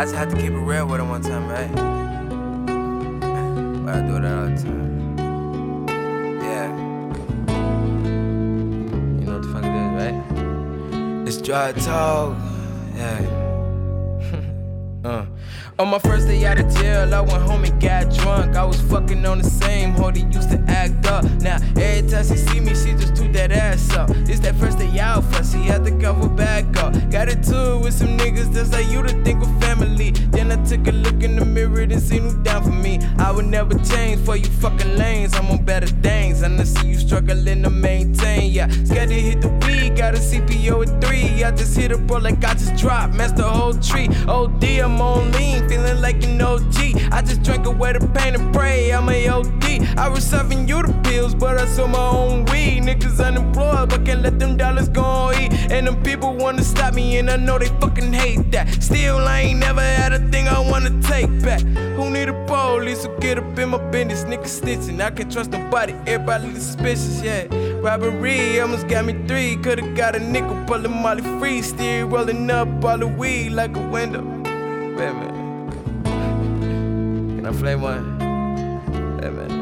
I just had to keep it real with him one time, right? But I do that all the time. Yeah. You know what the fuck it is, right? It's dry talk. Yeah. uh. On my first day out of jail, I went home and got drunk. I was fucking on the same hoe that used to act up. Now, every time she see me, she just threw that ass up. It's that first day out for she had to cover. Got into it with some niggas that's like you to think of family. Then I took a look in the mirror and seen who down for me. I would never change for you fucking lanes. I'm on better things. And I see you struggling to maintain. Yeah, scared to hit the weed, got a CPO at three. I just hit a bro like I just dropped. Messed the whole tree. OD, I'm on lean feeling like an OG. I just drank away the pain and pray, I'm a OD. I was serving you the pills, but I sold my own weed. Niggas unemployed, but can't let them dollars go on eat. And them people wanna stop me, and I know they fucking hate that. Still, I ain't never had a thing I wanna take back. Who need a police who get up in my business? Niggas snitching, I can't trust nobody, everybody suspicious, yeah. Robbery almost got me three, could've got a nickel, pulling Molly free, still rolling up all the weed like a window. Wait a minute. Can I play one? Wait a minute.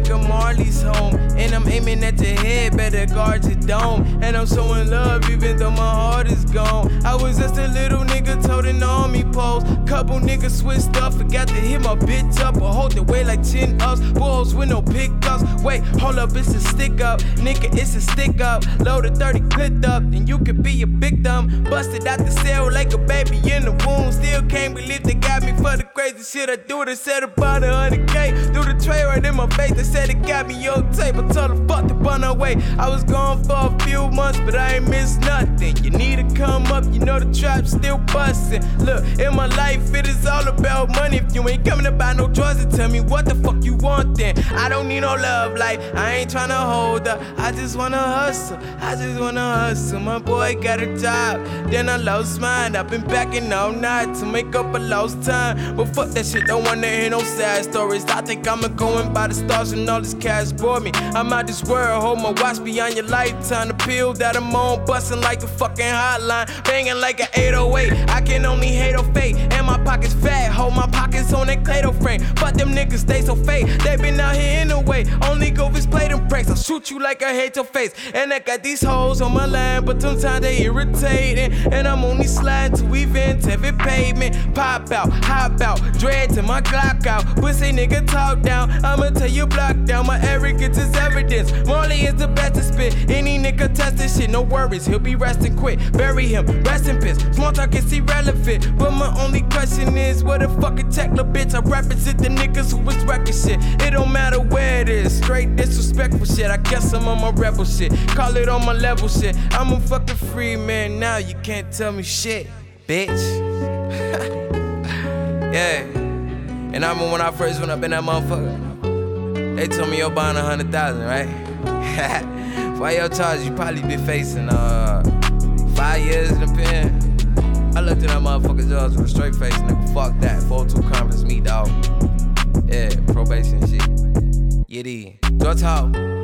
Nigga, Marley's home. And I'm aiming at your head, better guard your dome. And I'm so in love, even though my heart is gone. I was just a little nigga toting on me pose. Couple niggas switched up, forgot to hit my bitch up. Or hold the weight like chin ups. Balls with no pickups. Wait, hold up, it's a stick up. Nigga, it's a stick up. Loaded 30 clipped up, then you could be a victim. Busted out the cell like a baby in the womb. Still can't believe they got me for the crazy shit I do. They said about a 100K through the tray right in my face. Said it got me on tape. I told her fuck the bun away. I was gone for a few months, but I ain't missed nothing. Know the trap still bustin'. Look, in my life, it is all about money. If you ain't coming to buy no drugs, then tell me what the fuck you want then. I don't need no love life, I ain't tryna hold up. I just wanna hustle, I just wanna hustle. My boy got a job, then I lost mine. I've been backing all night to make up a lost time. But fuck that shit, don't wanna hear no sad stories. I think I'ma go and by the stars and all this cash bore me. I'm out this world, hold my watch beyond your lifetime. The pill that I'm on, busting like the fucking hotline, banging like an 808. I can only hate or fate, and my pockets fat. Hold my pockets on that Clado frame. But them niggas stay so fake. They been out here in the way. Only go this play shoot you like I hate your face. And I got these hoes on my line, but sometimes they irritating. And I'm only sliding to events, every pavement. Pop out, hop out, dread to my Glock out. Pussy nigga talk down. I'ma tell you block down. My arrogance is evidence. Marley is the best to spit. Any nigga test this shit, no worries. He'll be resting quick. Bury him, rest in. Small talk is irrelevant. But my only question is, what the fuck a little bitch? I represent the niggas who was wrecking shit. It don't matter where it is. Straight disrespectful shit. I guess I'm on my rebel shit. Call it on my level shit. I'm a fucking free man now. You can't tell me shit, bitch. yeah. And I remember when I first went up in that motherfucker. They told me you're buying a hundred thousand, right? For your charge, you probably been facing uh five years in the pen. I looked at that motherfucker's jaws with a straight face, nigga. Fuck that. 4-2 conference, me, dog. Yeah, probation shit. Yiddy. Draw talk.